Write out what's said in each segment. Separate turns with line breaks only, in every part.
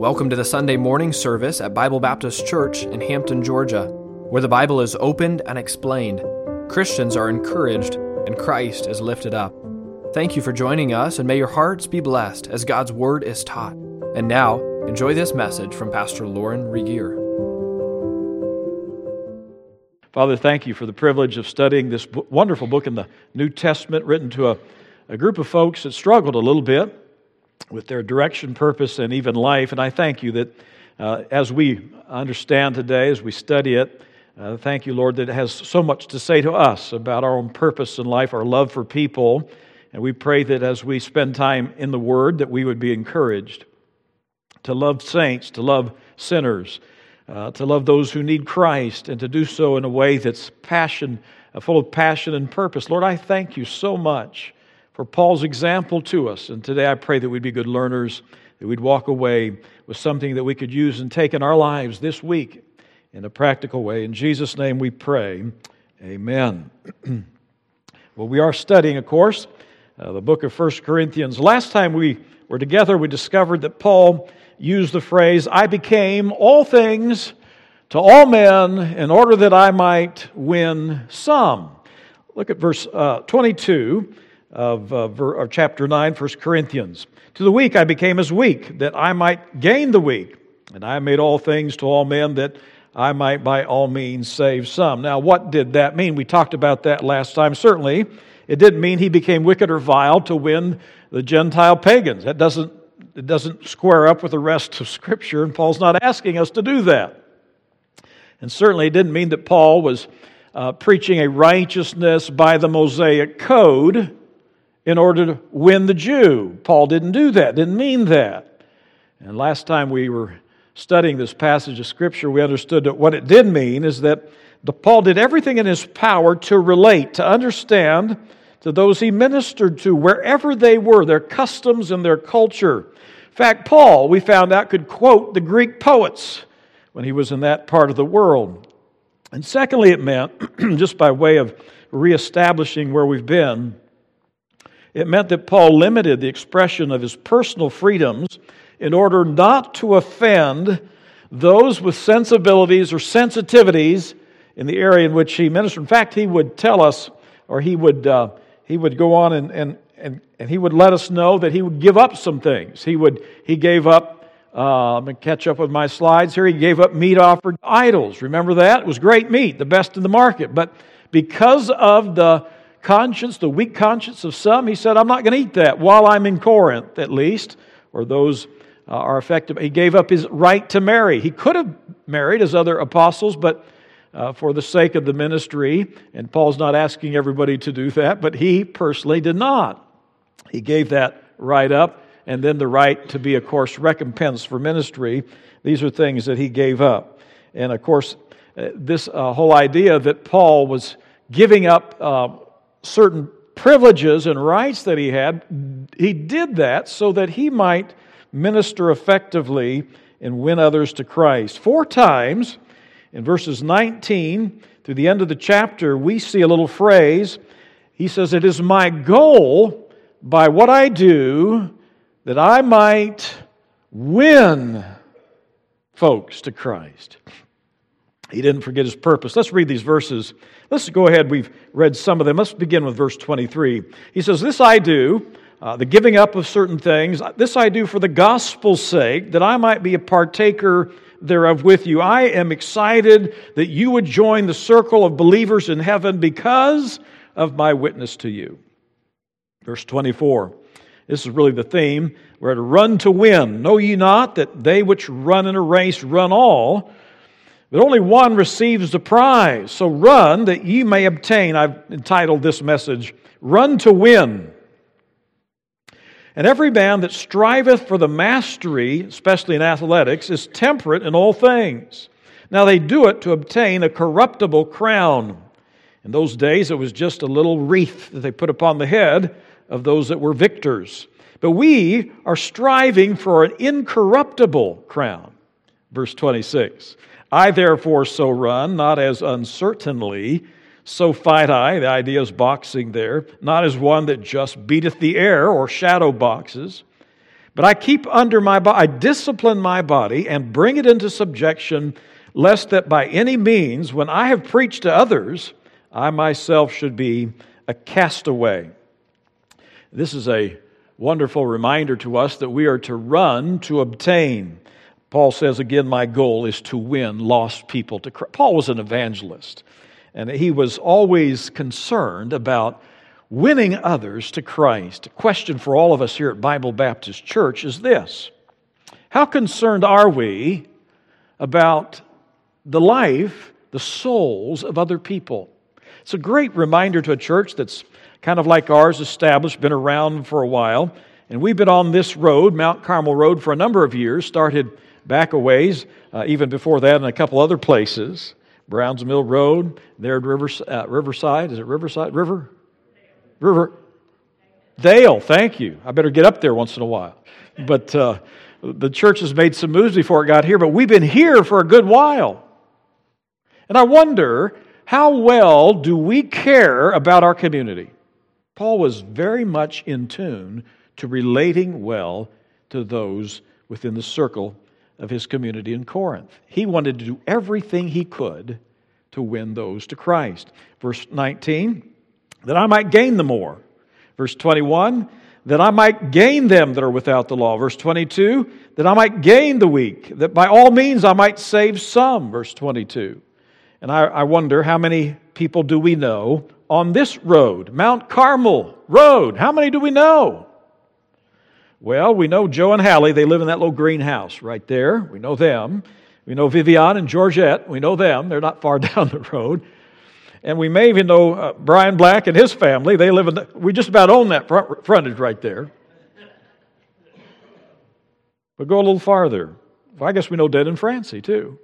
Welcome to the Sunday morning service at Bible Baptist Church in Hampton, Georgia, where the Bible is opened and explained. Christians are encouraged and Christ is lifted up. Thank you for joining us, and may your hearts be blessed as God's Word is taught. And now, enjoy this message from Pastor Lauren Regier.
Father, thank you for the privilege of studying this wonderful book in the New Testament written to a, a group of folks that struggled a little bit with their direction, purpose, and even life. And I thank you that uh, as we understand today, as we study it, uh, thank you, Lord, that it has so much to say to us about our own purpose in life, our love for people. And we pray that as we spend time in the Word, that we would be encouraged to love saints, to love sinners, uh, to love those who need Christ, and to do so in a way that's passion, uh, full of passion and purpose. Lord, I thank you so much for Paul's example to us. And today I pray that we'd be good learners, that we'd walk away with something that we could use and take in our lives this week in a practical way. In Jesus' name we pray. Amen. well, we are studying, of course, uh, the book of First Corinthians. Last time we were together, we discovered that Paul used the phrase, I became all things to all men in order that I might win some. Look at verse uh, 22 of, uh, of chapter 9, 1 Corinthians. To the weak I became as weak, that I might gain the weak. And I made all things to all men that I might by all means save some. Now, what did that mean? We talked about that last time. Certainly, it didn't mean he became wicked or vile to win the Gentile pagans. That doesn't, it doesn't square up with the rest of Scripture, and Paul's not asking us to do that. And certainly, it didn't mean that Paul was uh, preaching a righteousness by the Mosaic code in order to win the Jew. Paul didn't do that, didn't mean that. And last time we were studying this passage of Scripture, we understood that what it did mean is that Paul did everything in his power to relate, to understand to those he ministered to, wherever they were, their customs and their culture. In fact, Paul, we found out, could quote the Greek poets when he was in that part of the world. And secondly, it meant, just by way of reestablishing where we've been, it meant that Paul limited the expression of his personal freedoms in order not to offend those with sensibilities or sensitivities in the area in which he ministered. In fact, he would tell us, or he would, uh, he would go on and, and, and, and he would let us know that he would give up some things. He, would, he gave up, I'm going to catch up with my slides here, he gave up meat offered to idols. Remember that? It was great meat, the best in the market. But because of the conscience, the weak conscience of some, he said, I'm not going to eat that while I'm in Corinth, at least, or those uh, are effective. He gave up his right to marry. He could have married as other apostles, but uh, for the sake of the ministry, and Paul's not asking everybody to do that, but he personally did not. He gave that right up, and then the right to be, of course, recompensed for ministry. These are things that he gave up. And of course, uh, this uh, whole idea that Paul was giving up uh, certain privileges and rights that he had, he did that so that he might minister effectively and win others to Christ. Four times in verses 19 through the end of the chapter, we see a little phrase. He says, It is my goal by what I do that I might win folks to Christ. He didn't forget his purpose. Let's read these verses. Let's go ahead. We've read some of them. Let's begin with verse 23. He says, This I do, uh, the giving up of certain things, this I do for the gospel's sake, that I might be a partaker thereof with you. I am excited that you would join the circle of believers in heaven because of my witness to you. Verse 24. This is really the theme. We're to run to win. Know ye not that they which run in a race run all, but only one receives the prize. So run that ye may obtain. I've entitled this message, Run to Win. And every man that striveth for the mastery, especially in athletics, is temperate in all things. Now they do it to obtain a corruptible crown. In those days, it was just a little wreath that they put upon the head of those that were victors. But we are striving for an incorruptible crown. Verse 26. I therefore so run, not as uncertainly, so fight I, the idea is boxing there, not as one that just beateth the air or shadow boxes, But I keep under my body, I discipline my body and bring it into subjection, lest that by any means, when I have preached to others, I myself should be a castaway. This is a wonderful reminder to us that we are to run to obtain. Paul says again, My goal is to win lost people to Christ. Paul was an evangelist, and he was always concerned about winning others to Christ. A question for all of us here at Bible Baptist Church is this How concerned are we about the life, the souls of other people? It's a great reminder to a church that's kind of like ours, established, been around for a while. And we've been on this road, Mount Carmel Road, for a number of years, started back a ways, uh, even before that in a couple other places. Browns Mill Road, there at River, uh, Riverside. Is it Riverside? River? River? Dale, thank you. I better get up there once in a while. But uh, the church has made some moves before it got here, but we've been here for a good while. And I wonder how well do we care about our community? Paul was very much in tune to relating well to those within the circle of his community in Corinth. He wanted to do everything he could to win those to Christ. Verse 19, that I might gain the more. Verse 21, that I might gain them that are without the law. Verse 22, that I might gain the weak, that by all means I might save some. Verse 22. And I, I wonder how many people do we know on this road, Mount Carmel Road? How many do we know? Well, we know Joe and Hallie, they live in that little greenhouse right there. We know them. We know Vivian and Georgette. We know them. They're not far down the road. And we may even know uh, Brian Black and his family. They live in the, we just about own that front, frontage right there. But go a little farther. Well, I guess we know Dead and Francie too.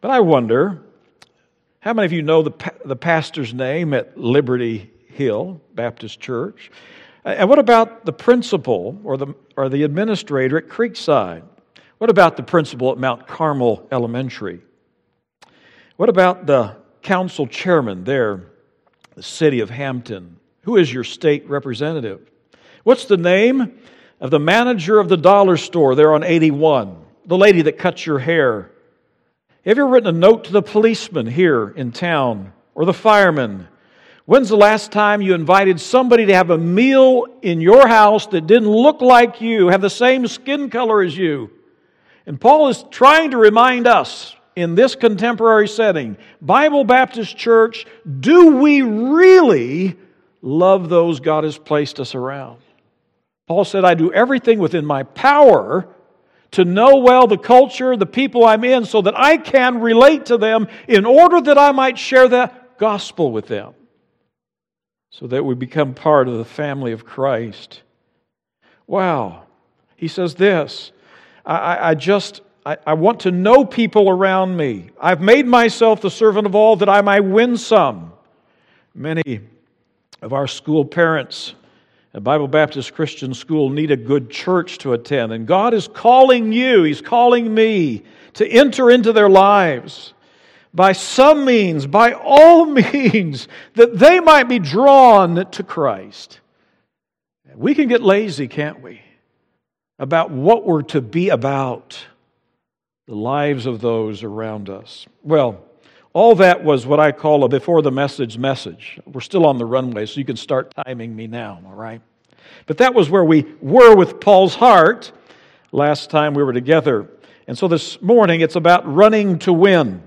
But I wonder, how many of you know the, the pastor's name at Liberty Hill Baptist Church? And what about the principal or the, or the administrator at Creekside? What about the principal at Mount Carmel Elementary? What about the council chairman there, the city of Hampton? Who is your state representative? What's the name of the manager of the dollar store there on 81? The lady that cuts your hair? Have you ever written a note to the policeman here in town or the fireman? When's the last time you invited somebody to have a meal in your house that didn't look like you, have the same skin color as you? And Paul is trying to remind us in this contemporary setting, Bible Baptist Church, do we really love those God has placed us around? Paul said, I do everything within my power to know well the culture, the people I'm in, so that I can relate to them in order that I might share the gospel with them, so that we become part of the family of Christ. Wow. He says this I, I just. I, I want to know people around me. I've made myself the servant of all that I might win some. Many of our school parents a Bible Baptist Christian school need a good church to attend. And God is calling you, He's calling me to enter into their lives by some means, by all means, that they might be drawn to Christ. We can get lazy, can't we? About what we're to be about, the lives of those around us. Well, all that was what I call a before the message message. We're still on the runway, so you can start timing me now, all right? But that was where we were with Paul's heart last time we were together. And so this morning it's about running to win.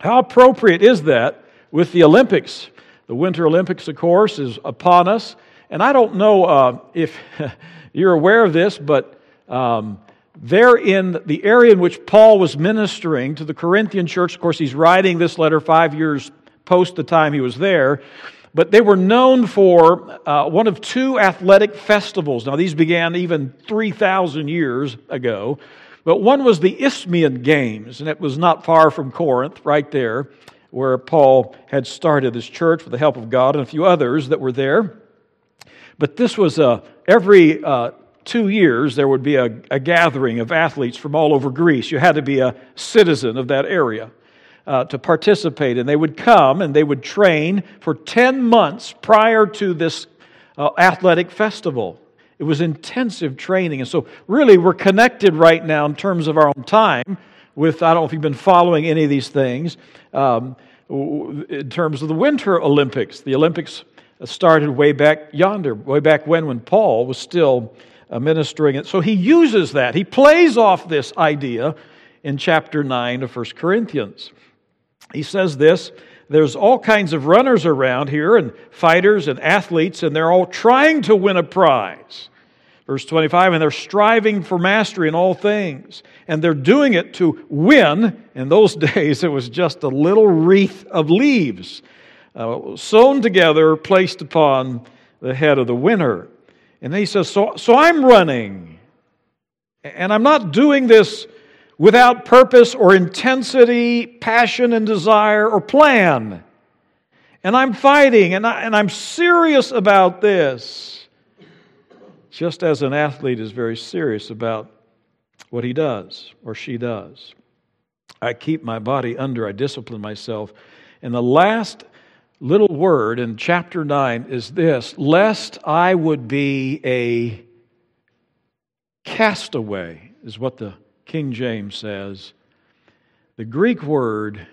How appropriate is that with the Olympics? The Winter Olympics, of course, is upon us. And I don't know uh, if you're aware of this, but um, there in the area in which Paul was ministering to the Corinthian church, of course, he's writing this letter five years post the time he was there, but they were known for uh, one of two athletic festivals. Now, these began even 3,000 years ago, but one was the Isthmian Games, and it was not far from Corinth, right there, where Paul had started this church with the help of God and a few others that were there. But this was uh, every uh, two years, there would be a, a, gathering of athletes from all over Greece. You had to be a citizen of that area uh, to participate. And they would come and they would train for 10 months prior to this uh, athletic festival. It was intensive training. And so, really, we're connected right now in terms of our own time with, I don't know if you've been following any of these things, um, in terms of the Winter Olympics. The Olympics started way back yonder, way back when, when Paul was still uh, ministering it. So he uses that. He plays off this idea in chapter 9 of 1 Corinthians. He says this there's all kinds of runners around here, and fighters and athletes, and they're all trying to win a prize. Verse 25, and they're striving for mastery in all things. And they're doing it to win. In those days, it was just a little wreath of leaves uh, sewn together, placed upon the head of the winner. And then he says, so, so I'm running. And I'm not doing this without purpose or intensity, passion and desire or plan. And I'm fighting and, I, and I'm serious about this. Just as an athlete is very serious about what he does or she does. I keep my body under, I discipline myself. And the last little word in chapter 9 is this lest I would be a castaway, is what the King James says, the Greek word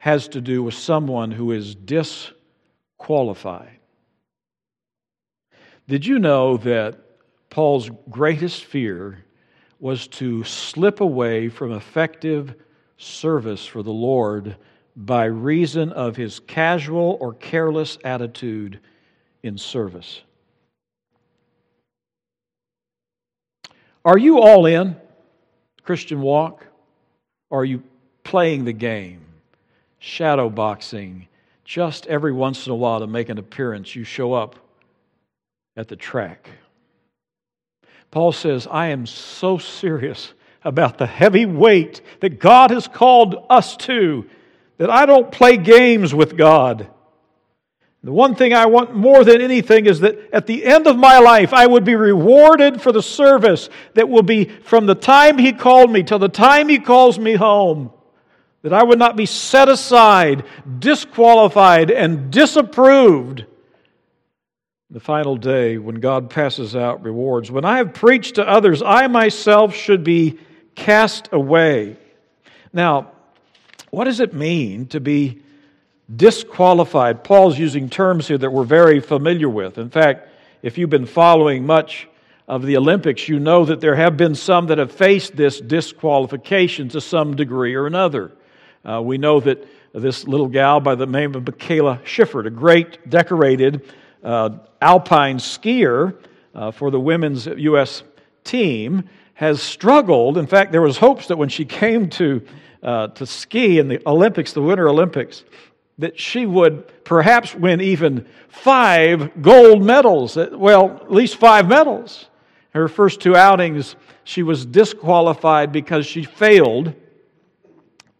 has to do with someone who is disqualified. Did you know that Paul's greatest fear was to slip away from effective service for the Lord by reason of his casual or careless attitude in service? Are you all in? Christian walk? Or are you playing the game, shadow boxing, just every once in a while to make an appearance, you show up at the track? Paul says, I am so serious about the heavy weight that God has called us to that I don't play games with God. The one thing I want more than anything is that at the end of my life, I would be rewarded for the service that will be from the time He called me till the time He calls me home. That I would not be set aside, disqualified, and disapproved. The final day when God passes out rewards. When I have preached to others, I myself should be cast away. Now, what does it mean to be disqualified. Paul's using terms here that we're very familiar with. In fact, if you've been following much of the Olympics, you know that there have been some that have faced this disqualification to some degree or another. Uh, we know that this little gal by the name of Mikaela Shiffrin, a great decorated uh, alpine skier uh, for the women's U.S. team, has struggled. In fact, there was hopes that when she came to uh, to ski in the Olympics, the Winter Olympics, that she would perhaps win even five gold medals, well, at least five medals. Her first two outings, she was disqualified because she failed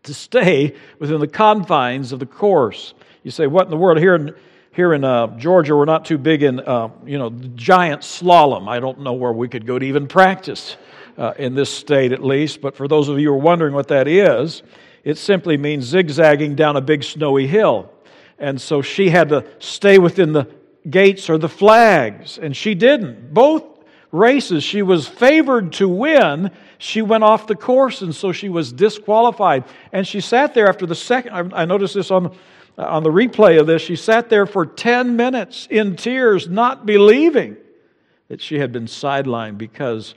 to stay within the confines of the course. You say, what in the world? Here in, here in uh, Georgia, we're not too big in, uh, you know, giant slalom. I don't know where we could go to even practice uh, in this state at least, but for those of you who are wondering what that is, it simply means zigzagging down a big snowy hill. And so she had to stay within the gates or the flags, and she didn't. Both races, she was favored to win. She went off the course, and so she was disqualified. And she sat there after the second. I noticed this on, on the replay of this. She sat there for 10 minutes in tears, not believing that she had been sidelined because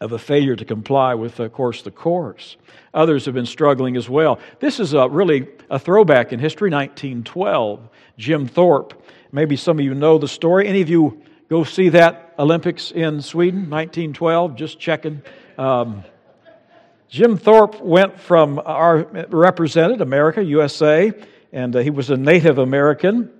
of a failure to comply with, of course, the course. Others have been struggling as well. This is a, really a throwback in history, 1912. Jim Thorpe. Maybe some of you know the story. Any of you go see that Olympics in Sweden, 1912? Just checking. Um, Jim Thorpe went from our represented America, USA, and uh, he was a Native American.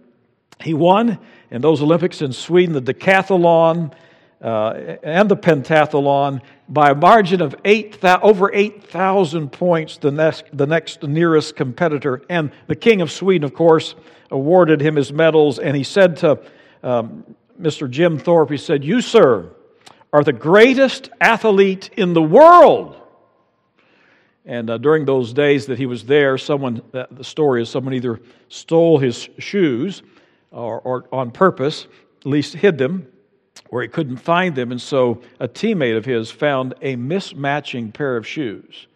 He won in those Olympics in Sweden the decathlon, uh, and the pentathlon by a margin of eight, over 8,000 points, the next, the next nearest competitor. And the King of Sweden, of course, awarded him his medals, and he said to um, Mr. Jim Thorpe, he said, You, sir, are the greatest athlete in the world. And uh, during those days that he was there, someone, the story is someone either stole his shoes or, or on purpose at least hid them where he couldn't find them. And so a teammate of his found a mismatching pair of shoes.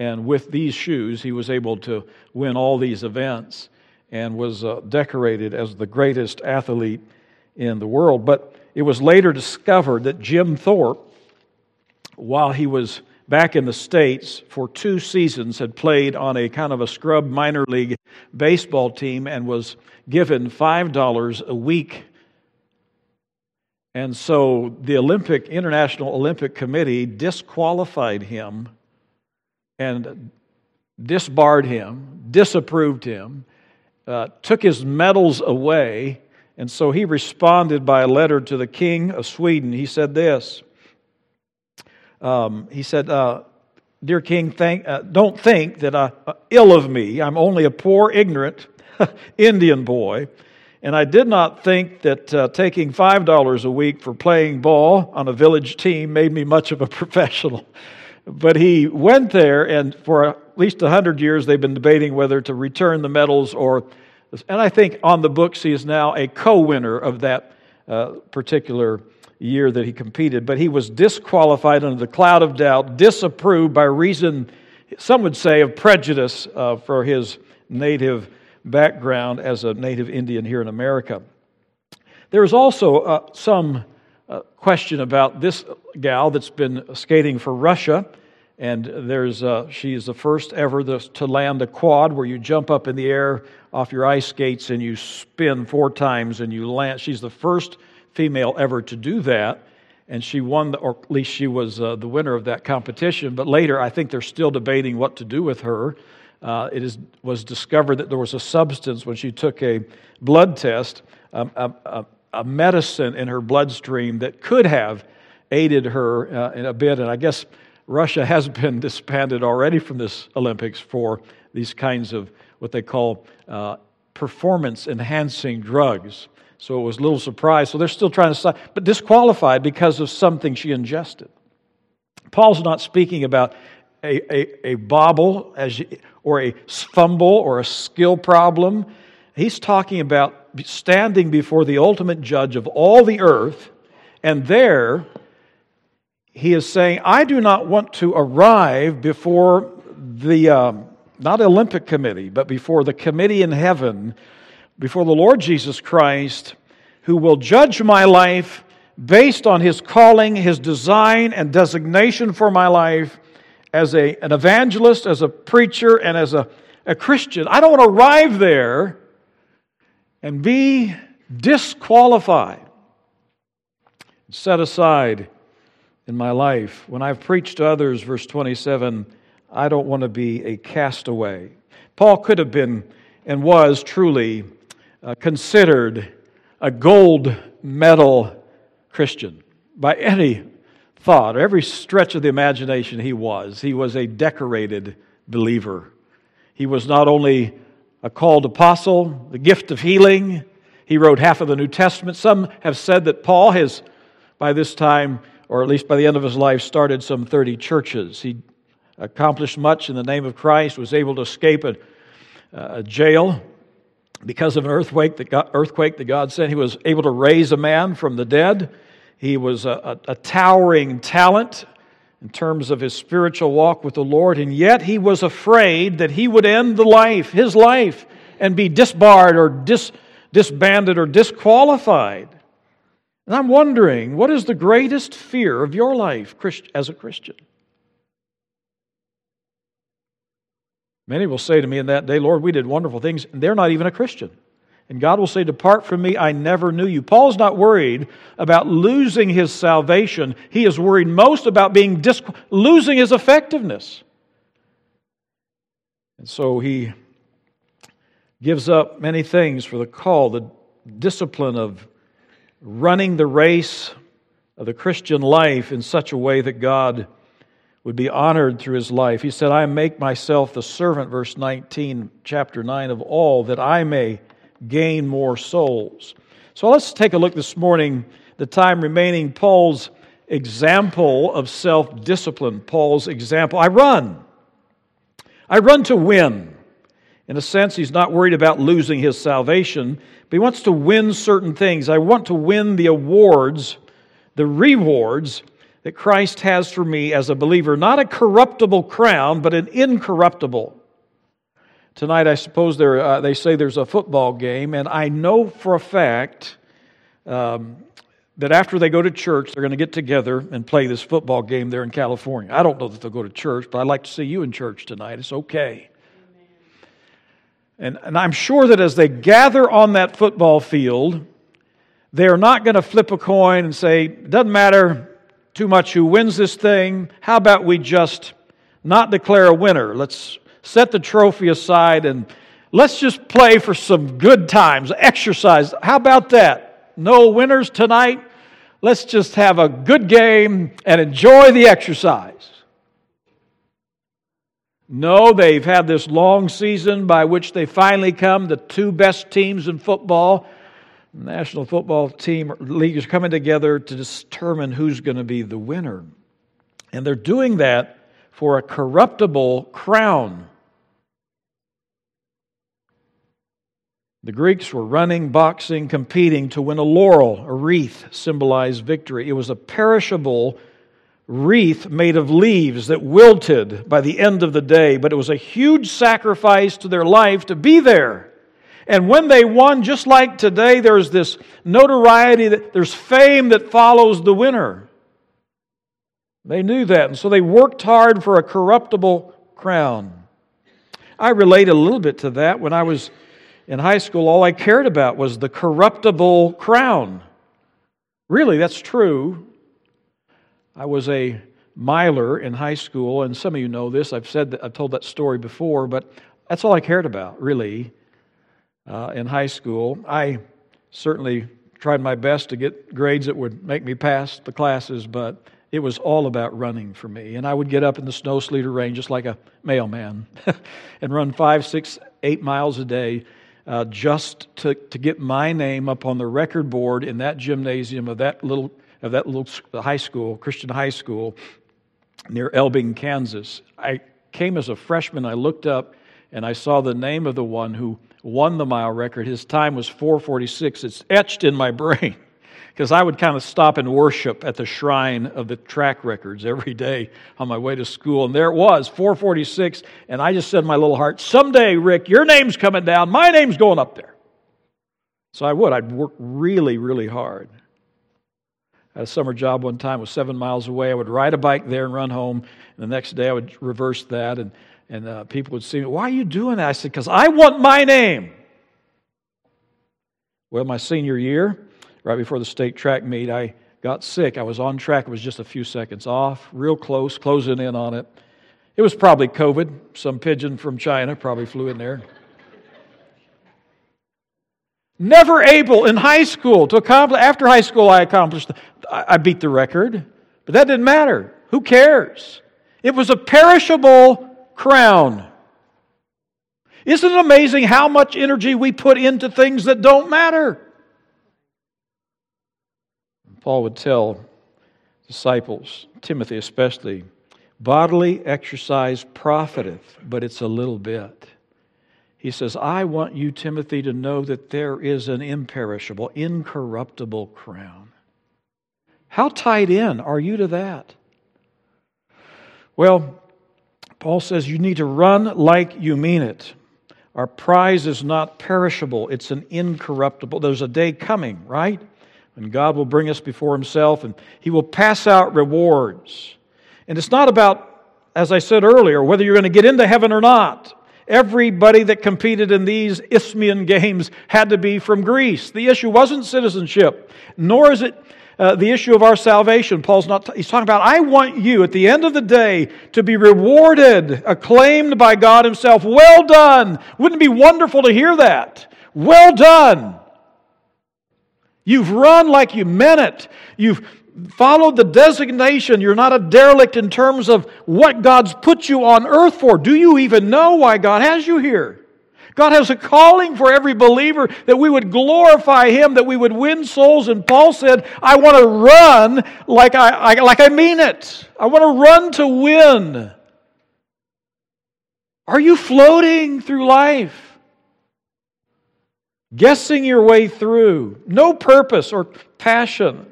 And with these shoes, he was able to win all these events and was uh, decorated as the greatest athlete in the world. But it was later discovered that Jim Thorpe, while he was back in the States for two seasons, had played on a kind of a scrub minor league baseball team and was given $5 a week. And so the Olympic International Olympic Committee disqualified him and disbarred him, disapproved him, uh, took his medals away, and so he responded by a letter to the king of Sweden. He said this. Um, he said, uh, Dear King, thank, uh, don't think that I, uh, ill of me. I'm only a poor, ignorant Indian boy. And I did not think that uh, taking $5 a week for playing ball on a village team made me much of a professional. But he went there, and for at least 100 years, they've been debating whether to return the medals or. And I think on the books, he is now a co winner of that uh, particular year that he competed. But he was disqualified under the cloud of doubt, disapproved by reason, some would say, of prejudice uh, for his native background as a native Indian here in America. There is also uh, some uh, question about this gal that's been skating for Russia. And there's, uh, she is the first ever to land a quad where you jump up in the air off your ice skates and you spin four times and you land. She's the first female ever to do that. And she won, the, or at least she was uh, the winner of that competition. But later, I think they're still debating what to do with her. Uh, it is, was discovered that there was a substance when she took a blood test, a, a, a medicine in her bloodstream that could have aided her uh, in a bit. And I guess Russia has been disbanded already from this Olympics for these kinds of what they call uh, performance enhancing drugs. So it was a little surprise. So they're still trying to but disqualified because of something she ingested. Paul's not speaking about a, a, a bobble as you, or a fumble or a skill problem. He's talking about standing before the ultimate judge of all the earth, and there he is saying, I do not want to arrive before the, um, not Olympic committee, but before the committee in heaven, before the Lord Jesus Christ, who will judge my life based on his calling, his design, and designation for my life as a, an evangelist, as a preacher, and as a, a Christian. I don't want to arrive there and be disqualified, set aside in my life. When I've preached to others, verse 27, I don't want to be a castaway. Paul could have been and was truly uh, considered a gold medal Christian by any thought, every stretch of the imagination he was. He was a decorated believer. He was not only a called apostle, the gift of healing. He wrote half of the New Testament. Some have said that Paul has, by this time, or at least by the end of his life, started some 30 churches. He accomplished much in the name of Christ, was able to escape a, a jail because of an earthquake that, God, earthquake that God sent. He was able to raise a man from the dead. He was a, a, a towering talent in terms of his spiritual walk with the Lord, and yet he was afraid that he would end the life, his life, and be disbarred or dis, disbanded or disqualified. And I'm wondering, what is the greatest fear of your life as a Christian? Many will say to me in that day, Lord, we did wonderful things, and they're not even a Christian. And God will say, Depart from me, I never knew you. Paul's not worried about losing his salvation. He is worried most about being dis- losing his effectiveness. And so he gives up many things for the call, the discipline of running the race of the Christian life in such a way that God would be honored through his life. He said, I make myself the servant, verse 19, chapter 9, of all, that I may gain more souls. So let's take a look this morning, the time remaining, Paul's example of self discipline. Paul's example I run. I run to win. In a sense, he's not worried about losing his salvation, but he wants to win certain things. I want to win the awards, the rewards that Christ has for me as a believer. Not a corruptible crown, but an incorruptible. Tonight, I suppose uh, they say there's a football game, and I know for a fact um, that after they go to church, they're going to get together and play this football game there in California. I don't know that they'll go to church, but I'd like to see you in church tonight. It's okay. And, and I'm sure that as they gather on that football field, they're not going to flip a coin and say, doesn't matter too much who wins this thing. How about we just not declare a winner? Let's set the trophy aside and let's just play for some good times, exercise. How about that? No winners tonight. Let's just have a good game and enjoy the exercise. No, they've had this long season by which they finally come, the two best teams in football. National Football Team League is coming together to determine who's going to be the winner. And they're doing that for a corruptible crown. The Greeks were running, boxing, competing to win a laurel. A wreath symbolized victory. It was a perishable wreath made of leaves that wilted by the end of the day, but it was a huge sacrifice to their life to be there. And when they won, just like today, there's this notoriety, that there's fame that follows the winner. They knew that, and so they worked hard for a corruptible crown. I relate a little bit to that. When I was in high school, all I cared about was the corruptible crown. Really, that's true. I was a miler in high school, and some of you know this. I've said that, I've told that story before, but that's all I cared about, really, uh, in high school. I certainly tried my best to get grades that would make me pass the classes, but it was all about running for me. And I would get up in the snow sleeter rain just like a mailman and run five, six, eight miles a day uh, just to, to get my name up on the record board in that gymnasium of that little of that little high school, Christian high school near Elbing, Kansas. I came as a freshman. I looked up and I saw the name of the one who won the mile record. His time was 446. It's etched in my brain because I would kind of stop and worship at the shrine of the track records every day on my way to school. And there it was, 446. And I just said in my little heart, someday, Rick, your name's coming down. My name's going up there. So I would. I'd work really, really hard I had a summer job one time was seven miles away. I would ride a bike there and run home. And the next day I would reverse that, and and uh, people would see me. Why are you doing that? I said, because I want my name. Well, my senior year, right before the state track meet, I got sick. I was on track. It was just a few seconds off, real close, closing in on it. It was probably COVID. Some pigeon from China probably flew in there. Never able in high school to accomplish, after high school, I accomplished, I beat the record, but that didn't matter. Who cares? It was a perishable crown. Isn't it amazing how much energy we put into things that don't matter? Paul would tell disciples, Timothy especially, bodily exercise profiteth, but it's a little bit. He says, I want you, Timothy, to know that there is an imperishable, incorruptible crown. How tied in are you to that? Well, Paul says you need to run like you mean it. Our prize is not perishable, it's an incorruptible. There's a day coming, right? When God will bring us before Himself and He will pass out rewards. And it's not about, as I said earlier, whether you're going to get into heaven or not. Everybody that competed in these Isthmian games had to be from Greece. The issue wasn't citizenship, nor is it uh, the issue of our salvation. Paul's not, he's talking about, I want you at the end of the day to be rewarded, acclaimed by God Himself. Well done. Wouldn't it be wonderful to hear that? Well done. You've run like you meant it. You've followed the designation. You're not a derelict in terms of what God's put you on earth for. Do you even know why God has you here? God has a calling for every believer that we would glorify Him, that we would win souls. And Paul said, I want to run like I, I like I mean it. I want to run to win. Are you floating through life? Guessing your way through, no purpose or passion.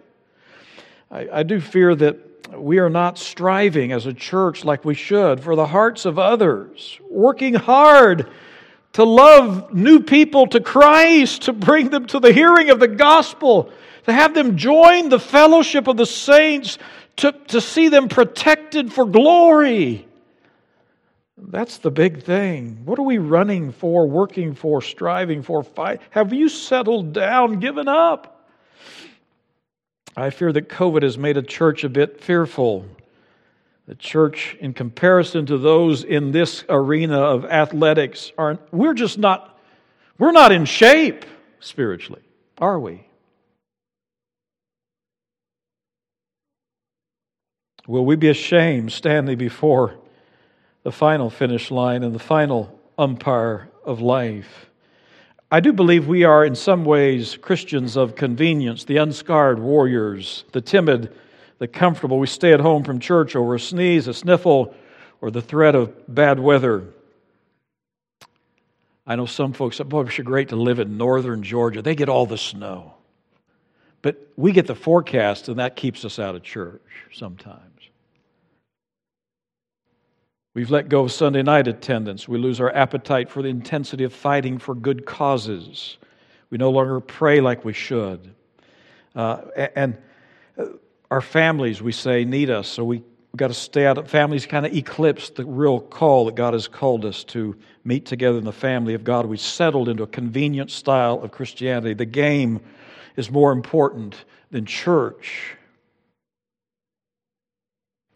I, I do fear that we are not striving as a church like we should for the hearts of others, working hard to love new people to Christ, to bring them to the hearing of the gospel, to have them join the fellowship of the saints, to, to see them protected for glory. That's the big thing. What are we running for, working for, striving for, fight? Have you settled down, given up? I fear that COVID has made a church a bit fearful. The church, in comparison to those in this arena of athletics, are we're just not we're not in shape spiritually, are we? Will we be ashamed standing before the final finish line and the final umpire of life? I do believe we are, in some ways, Christians of convenience, the unscarred warriors, the timid, the comfortable. We stay at home from church over a sneeze, a sniffle, or the threat of bad weather. I know some folks boy, it's great to live in northern Georgia. They get all the snow. But we get the forecast, and that keeps us out of church sometimes. We've let go of Sunday night attendance. We lose our appetite for the intensity of fighting for good causes. We no longer pray like we should. Uh, and uh, our families, we say, need us, so we, we've got to stay out. Families kind of eclipse the real call that God has called us to meet together in the family of God. We settled into a convenient style of Christianity. The game is more important than church.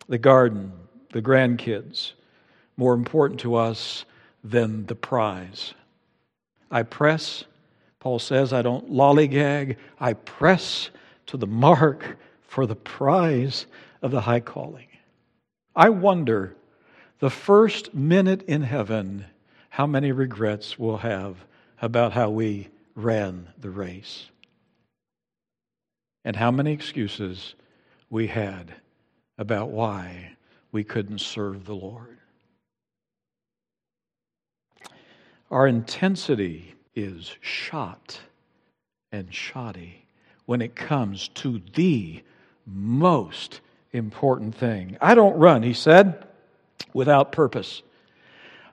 The garden, the grandkids more important to us than the prize. I press, Paul says, I don't lollygag, I press to the mark for the prize of the high calling. I wonder, the first minute in heaven, how many regrets we'll have about how we ran the race. And how many excuses we had about why we couldn't serve the Lord. Our intensity is shot and shoddy when it comes to the most important thing. I don't run, he said, without purpose.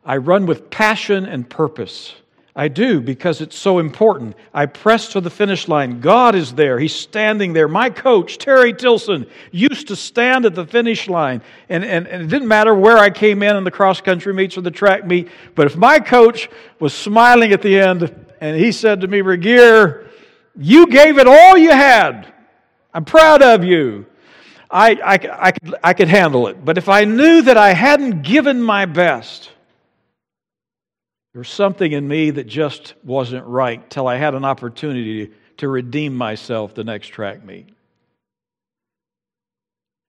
I run with passion and purpose. I do because it's so important. I press to the finish line. God is there. He's standing there. My coach, Terry Tilson, used to stand at the finish line. And, and, and it didn't matter where I came in in the cross country meets or the track meet. But if my coach was smiling at the end and he said to me, Regier, you gave it all you had. I'm proud of you. I, I, I, could, I could handle it. But if I knew that I hadn't given my best, there was something in me that just wasn't right till I had an opportunity to redeem myself the next track meet.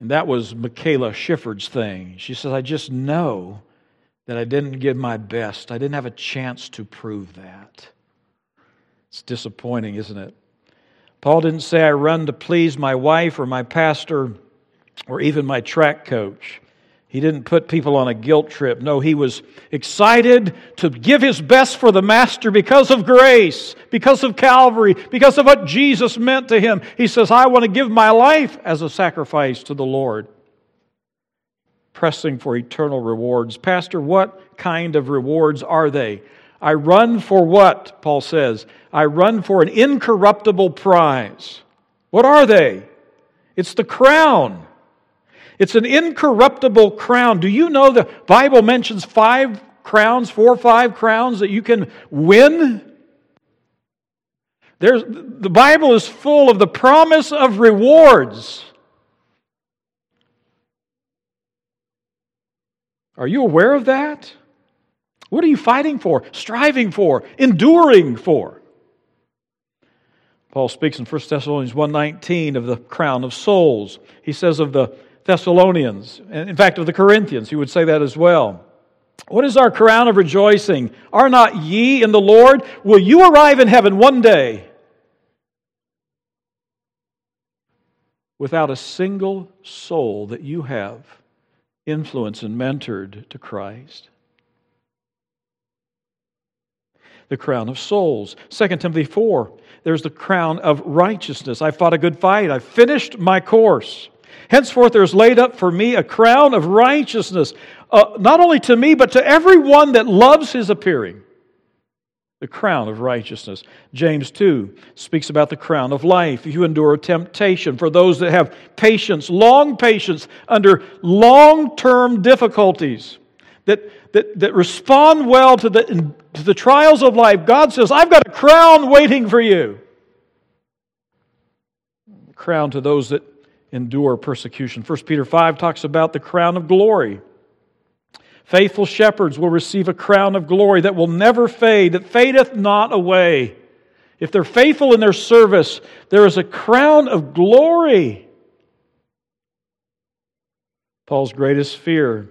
And that was Mikaela Shiffrin's thing. She says, I just know that I didn't give my best. I didn't have a chance to prove that. It's disappointing, isn't it? Paul didn't say, I run to please my wife or my pastor or even my track coach. He didn't put people on a guilt trip. No, he was excited to give his best for the Master because of grace, because of Calvary, because of what Jesus meant to him. He says, I want to give my life as a sacrifice to the Lord. Pressing for eternal rewards. Pastor, what kind of rewards are they? I run for what? Paul says. I run for an incorruptible prize. What are they? It's the crown it's an incorruptible crown. Do you know the Bible mentions five crowns, four or five crowns that you can win? There's, the Bible is full of the promise of rewards. Are you aware of that? What are you fighting for, striving for, enduring for? Paul speaks in 1 Thessalonians 1:19 of the crown of souls. He says of the Thessalonians, and in fact of the Corinthians, he would say that as well. What is our crown of rejoicing? Are not ye in the Lord? Will you arrive in heaven one day without a single soul that you have influenced and mentored to Christ? the crown of souls. 2 Timothy 4, there's the crown of righteousness. I fought a good fight, I finished my course. Henceforth, there is laid up for me a crown of righteousness, uh, not only to me, but to everyone that loves his appearing. The crown of righteousness. James 2 speaks about the crown of life. You endure temptation, for those that have patience, long patience under long term difficulties, that, that, that respond well to the, to the trials of life, God says, I've got a crown waiting for you. Crown to those that endure persecution. 1 Peter 5 talks about the crown of glory. Faithful shepherds will receive a crown of glory that will never fade, that fadeth not away. If they're faithful in their service, there is a crown of glory. Paul's greatest fear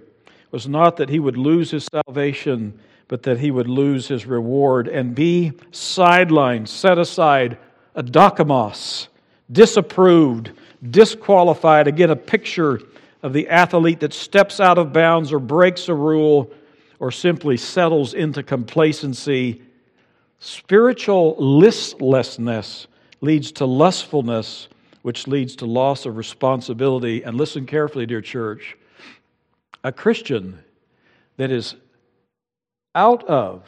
was not that he would lose his salvation, but that he would lose his reward and be sidelined, set aside, a adokimos, disapproved, disqualified. Again, a picture of the athlete that steps out of bounds or breaks a rule or simply settles into complacency. Spiritual listlessness leads to lustfulness, which leads to loss of responsibility. And listen carefully, dear church. A Christian that is out of,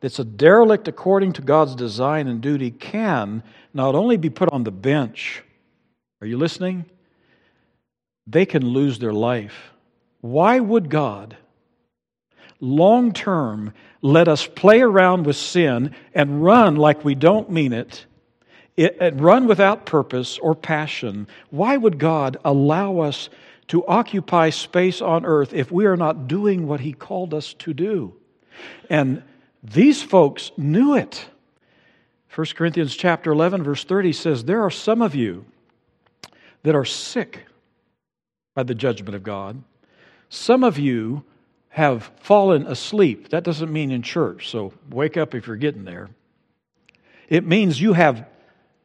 that's a derelict according to God's design and duty, can not only be put on the bench, are you listening? They can lose their life. Why would God, long term, let us play around with sin and run like we don't mean it, and run without purpose or passion? Why would God allow us to occupy space on earth if we are not doing what He called us to do? And these folks knew it. 1 Corinthians chapter 11 verse 30 says there are some of you that are sick by the judgment of God. Some of you have fallen asleep. That doesn't mean in church, so wake up if you're getting there. It means you have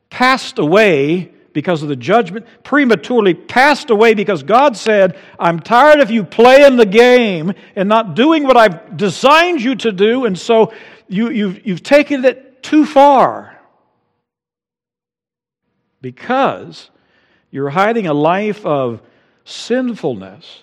passed away because of the judgment, prematurely passed away because God said, I'm tired of you playing the game and not doing what I've designed you to do, and so you, you've, you've taken it too far. Because you're hiding a life of sinfulness.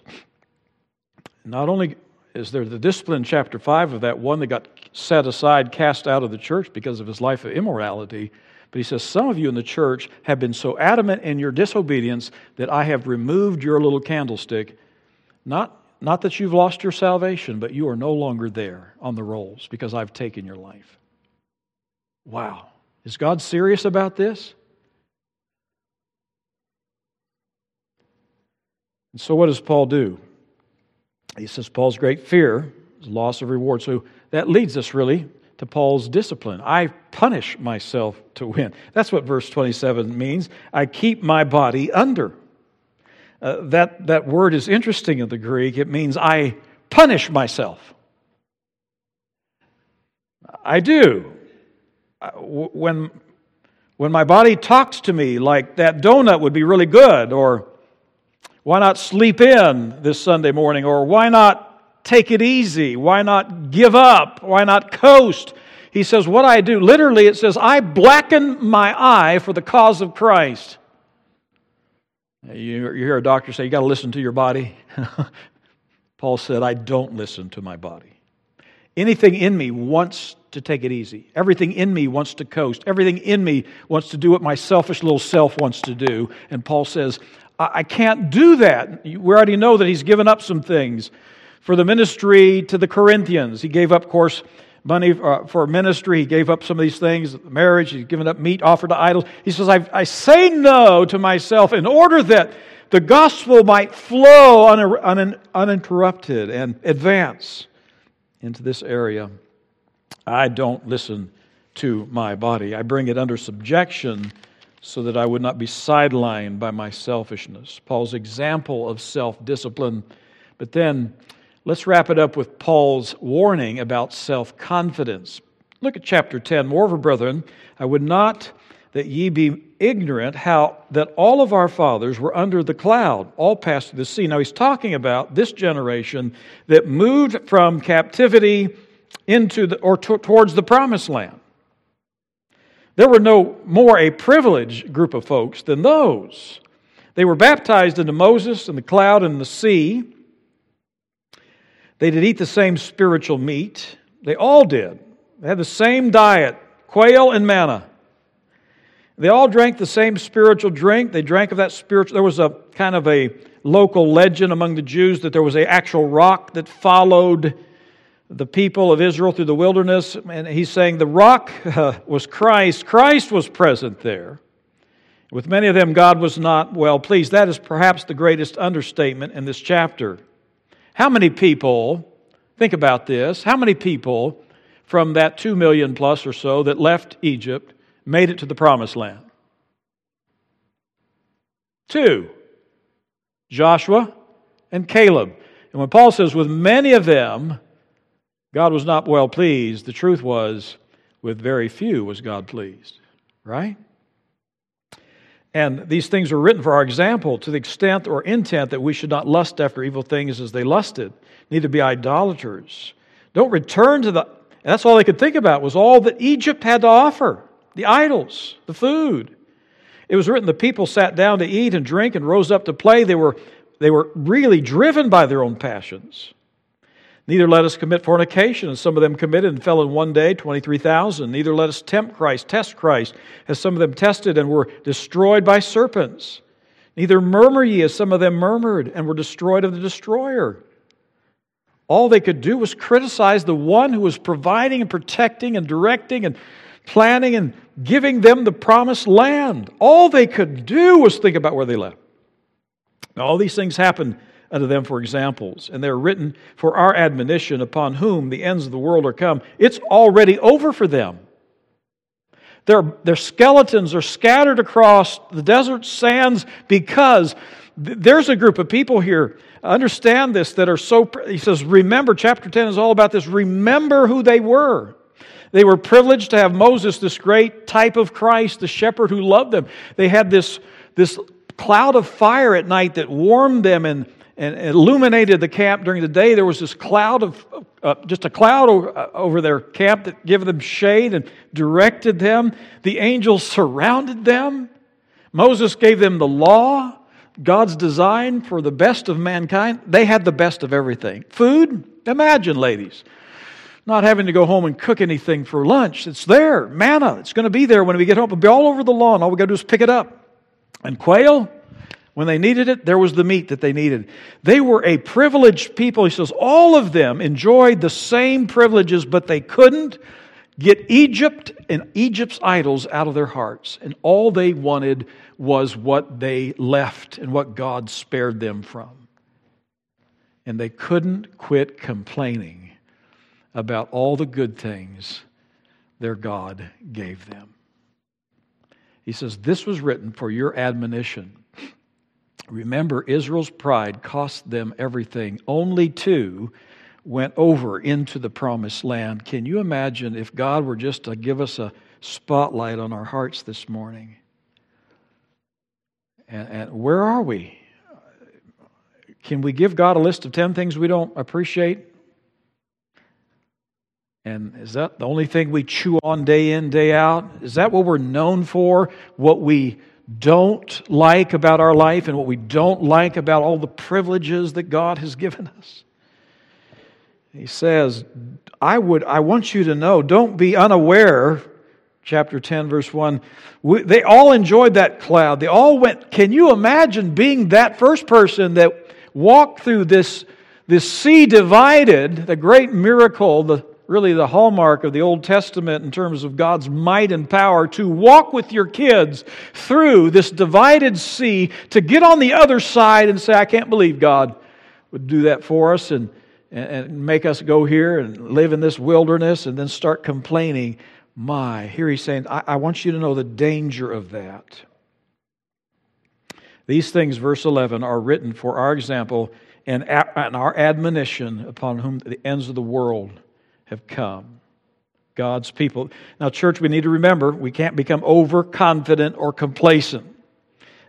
Not only is there the discipline, chapter 5 of that one that got set aside, cast out of the church because of his life of immorality, but he says, Some of you in the church have been so adamant in your disobedience that I have removed your little candlestick. Not, not that you've lost your salvation, but you are no longer there on the rolls because I've taken your life. Wow. Is God serious about this? And so, what does Paul do? He says Paul's great fear is loss of reward. So, that leads us really to Paul's discipline. I punish myself to win. That's what verse 27 means. I keep my body under. Uh, that, that word is interesting in the Greek. It means I punish myself. I do. When, when my body talks to me like that donut would be really good, or why not sleep in this Sunday morning? Or why not take it easy? Why not give up? Why not coast? He says, What I do, literally, it says, I blacken my eye for the cause of Christ. You, hear a doctor say, You got to listen to your body. Paul said, I don't listen to my body. Anything in me wants to take it easy. Everything in me wants to coast. Everything in me wants to do what my selfish little self wants to do. And Paul says, I can't do that. We already know that he's given up some things. For the ministry to the Corinthians, he gave up, of course, money uh, for ministry. He gave up some of these things, marriage. He's given up meat offered to idols. He says, I, I say no to myself in order that the gospel might flow uninterrupted and advance into this area. I don't listen to my body. I bring it under subjection so that I would not be sidelined by my selfishness. Paul's example of self discipline. But then let's wrap it up with Paul's warning about self confidence. Look at chapter 10. Moreover, brethren, I would not that ye be ignorant how that all of our fathers were under the cloud, all passed through the sea. Now he's talking about this generation that moved from captivity into the, or t- towards the promised land. There were no more a privileged group of folks than those. They were baptized into Moses and the cloud and the sea. They did eat the same spiritual meat. They all did. They had the same diet quail and manna. They all drank the same spiritual drink. They drank of that spiritual. There was a kind of a local legend among the Jews that there was an actual rock that followed the people of Israel through the wilderness. And he's saying the rock uh, was Christ. Christ was present there. With many of them, God was not well pleased. That is perhaps the greatest understatement in this chapter. How many people, think about this, how many people from that two million plus or so that left Egypt made it to the promised land? Two Joshua and Caleb. And when Paul says, with many of them, God was not well pleased, the truth was, with very few was God pleased. Right? And these things were written for our example to the extent or intent that we should not lust after evil things as they lusted, neither be idolaters. Don't return to the. That's all they could think about was all that Egypt had to offer the idols, the food. It was written the people sat down to eat and drink and rose up to play. They were, they were really driven by their own passions. Neither let us commit fornication, as some of them committed and fell in one day, 23,000. Neither let us tempt Christ, test Christ, as some of them tested and were destroyed by serpents. Neither murmur ye, as some of them murmured and were destroyed of the destroyer. All they could do was criticize the one who was providing and protecting and directing and planning and giving them the promised land. All they could do was think about where they left. Now, all these things happened unto them for examples, and they're written for our admonition upon whom the ends of the world are come. It's already over for them. Their, their skeletons are scattered across the desert sands because there's a group of people here, understand this, that are so. He says, Remember, chapter 10 is all about this. Remember who they were. They were privileged to have Moses, this great type of Christ, the shepherd who loved them. They had this, this cloud of fire at night that warmed them and, and illuminated the camp during the day. There was this cloud of, uh, just a cloud uh, over their camp that gave them shade and directed them. The angels surrounded them. Moses gave them the law, God's design for the best of mankind. They had the best of everything. Food, imagine, ladies not having to go home and cook anything for lunch. It's there, manna. It's going to be there when we get home. It'll be all over the lawn. All we got to do is pick it up. And quail, when they needed it, there was the meat that they needed. They were a privileged people. He says all of them enjoyed the same privileges, but they couldn't get Egypt and Egypt's idols out of their hearts. And all they wanted was what they left and what God spared them from. And they couldn't quit complaining about all the good things their God gave them. He says, This was written for your admonition. Remember, Israel's pride cost them everything. Only two went over into the promised land. Can you imagine if God were just to give us a spotlight on our hearts this morning? And, and where are we? Can we give God a list of 10 things we don't appreciate? And is that the only thing we chew on day in, day out? Is that what we're known for? What we don't like about our life and what we don't like about all the privileges that God has given us? He says, I would I want you to know, don't be unaware chapter 10 verse 1 we, they all enjoyed that cloud they all went can you imagine being that first person that walked through this this sea divided the great miracle the really the hallmark of the Old Testament in terms of God's might and power to walk with your kids through this divided sea to get on the other side and say, I can't believe God would do that for us and, and make us go here and live in this wilderness and then start complaining. My, here he's saying, I, I want you to know the danger of that. These things, verse 11, are written for our example and, and our admonition upon whom the ends of the world have come. God's people. Now, church, we need to remember we can't become overconfident or complacent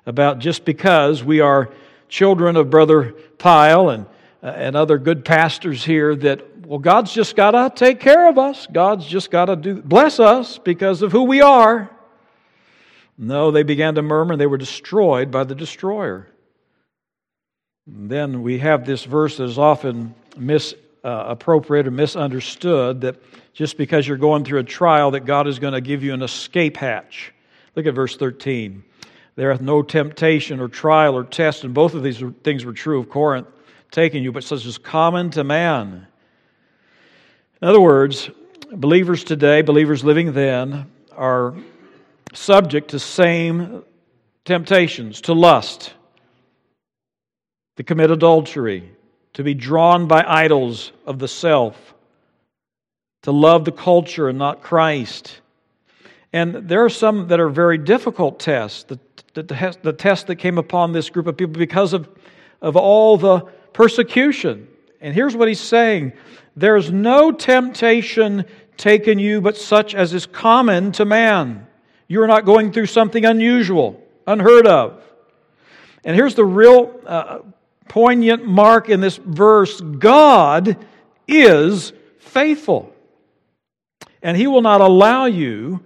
about just because we are children of Brother Pyle and, uh, and other good pastors here that well, God's just got to take care of us. God's just got to do bless us because of who we are. No, they began to murmur. And they were destroyed by the destroyer. And then we have this verse that is often misappropriated uh, or misunderstood that just because you're going through a trial, that God is going to give you an escape hatch. Look at verse 13. There hath no temptation or trial or test, and both of these things were true of Corinth, taking you, but such as common to man. In other words, believers today, believers living then, are subject to same temptations, to lust, to commit adultery, to be drawn by idols of the self, to love the culture and not Christ. And there are some that are very difficult tests, the, the, the test that came upon this group of people because of, of all the persecution. And here's what he's saying There's no temptation taken you but such as is common to man. You are not going through something unusual, unheard of. And here's the real uh, poignant mark in this verse God is faithful. And He will not allow you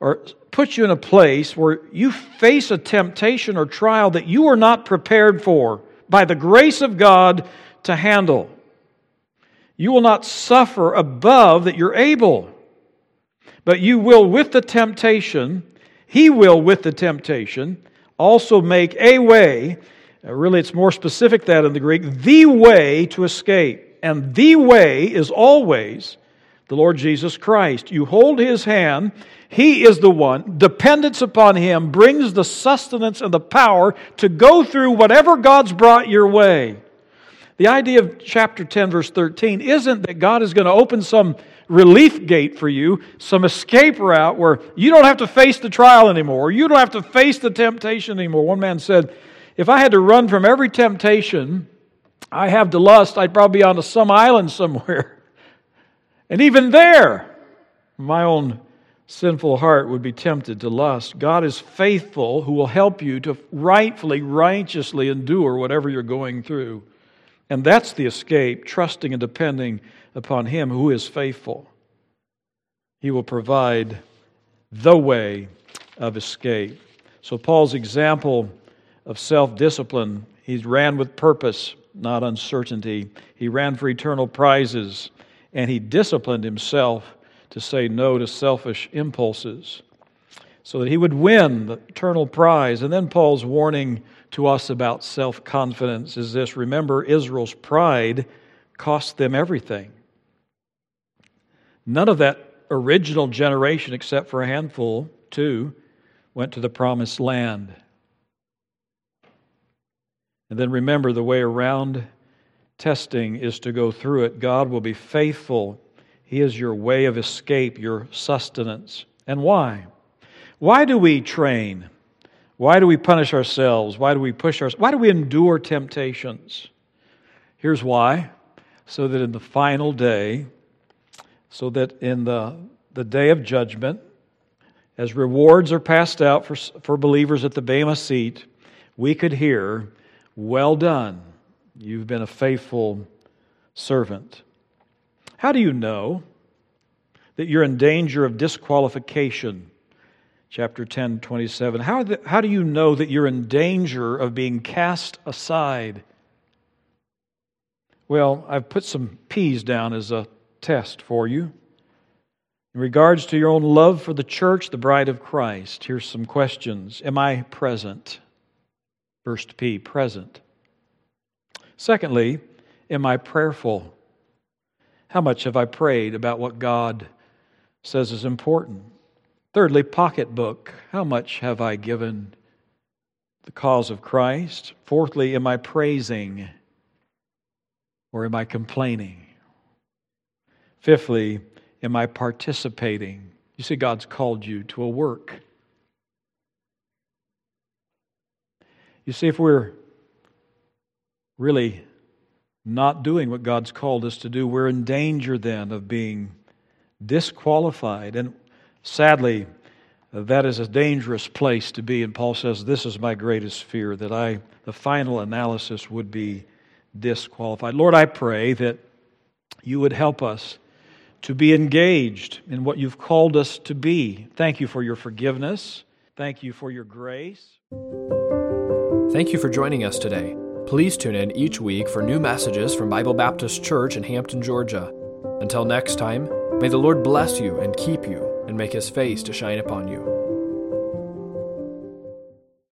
or put you in a place where you face a temptation or trial that you are not prepared for by the grace of God to handle. You will not suffer above that you're able. But you will, with the temptation, He will, with the temptation, also make a way. Uh, really, it's more specific that in the Greek, the way to escape. And the way is always the Lord Jesus Christ. You hold His hand, He is the one. Dependence upon Him brings the sustenance and the power to go through whatever God's brought your way. The idea of chapter 10, verse 13, isn't that God is going to open some relief gate for you, some escape route where you don't have to face the trial anymore. You don't have to face the temptation anymore. One man said, If I had to run from every temptation I have to lust, I'd probably be on some island somewhere. And even there, my own sinful heart would be tempted to lust. God is faithful who will help you to rightfully, righteously endure whatever you're going through. And that's the escape, trusting and depending upon Him who is faithful. He will provide the way of escape. So, Paul's example of self discipline, he ran with purpose, not uncertainty. He ran for eternal prizes, and he disciplined himself to say no to selfish impulses so that he would win the eternal prize. And then Paul's warning to us about self confidence is this remember, Israel's pride cost them everything. None of that original generation, except for a handful, two, went to the promised land. And then remember the way around testing is to go through it. God will be faithful. He is your way of escape, your sustenance. And why? Why do we train? Why do we punish ourselves? Why do we push ourselves? Why do we endure temptations? Here's why so that in the final day, so that in the, the day of judgment, as rewards are passed out for, for believers at the Bema seat, we could hear, Well done, you've been a faithful servant. How do you know that you're in danger of disqualification? Chapter 10, 27. How, the, how do you know that you're in danger of being cast aside? Well, I've put some P's down as a test for you. In regards to your own love for the church, the bride of Christ, here's some questions. Am I present? First P, present. Secondly, am I prayerful? How much have I prayed about what God says is important? Thirdly, pocketbook. How much have I given the cause of Christ? Fourthly, am I praising or am I complaining? Fifthly, am I participating? You see, God's called you to a work. You see, if we're really not doing what God's called us to do, we're in danger then of being disqualified. And sadly, that is a dangerous place to be. And Paul says, This is my greatest fear, that I, the final analysis would be disqualified. Lord, I pray that you would help us to be engaged in what you've called us to be. Thank you for your forgiveness. Thank you for your grace.
Thank you for joining us today. Please tune in each week for new messages from Bible Baptist Church in Hampton, Georgia. Until next time, may the Lord bless you and keep you and make his face to shine upon you.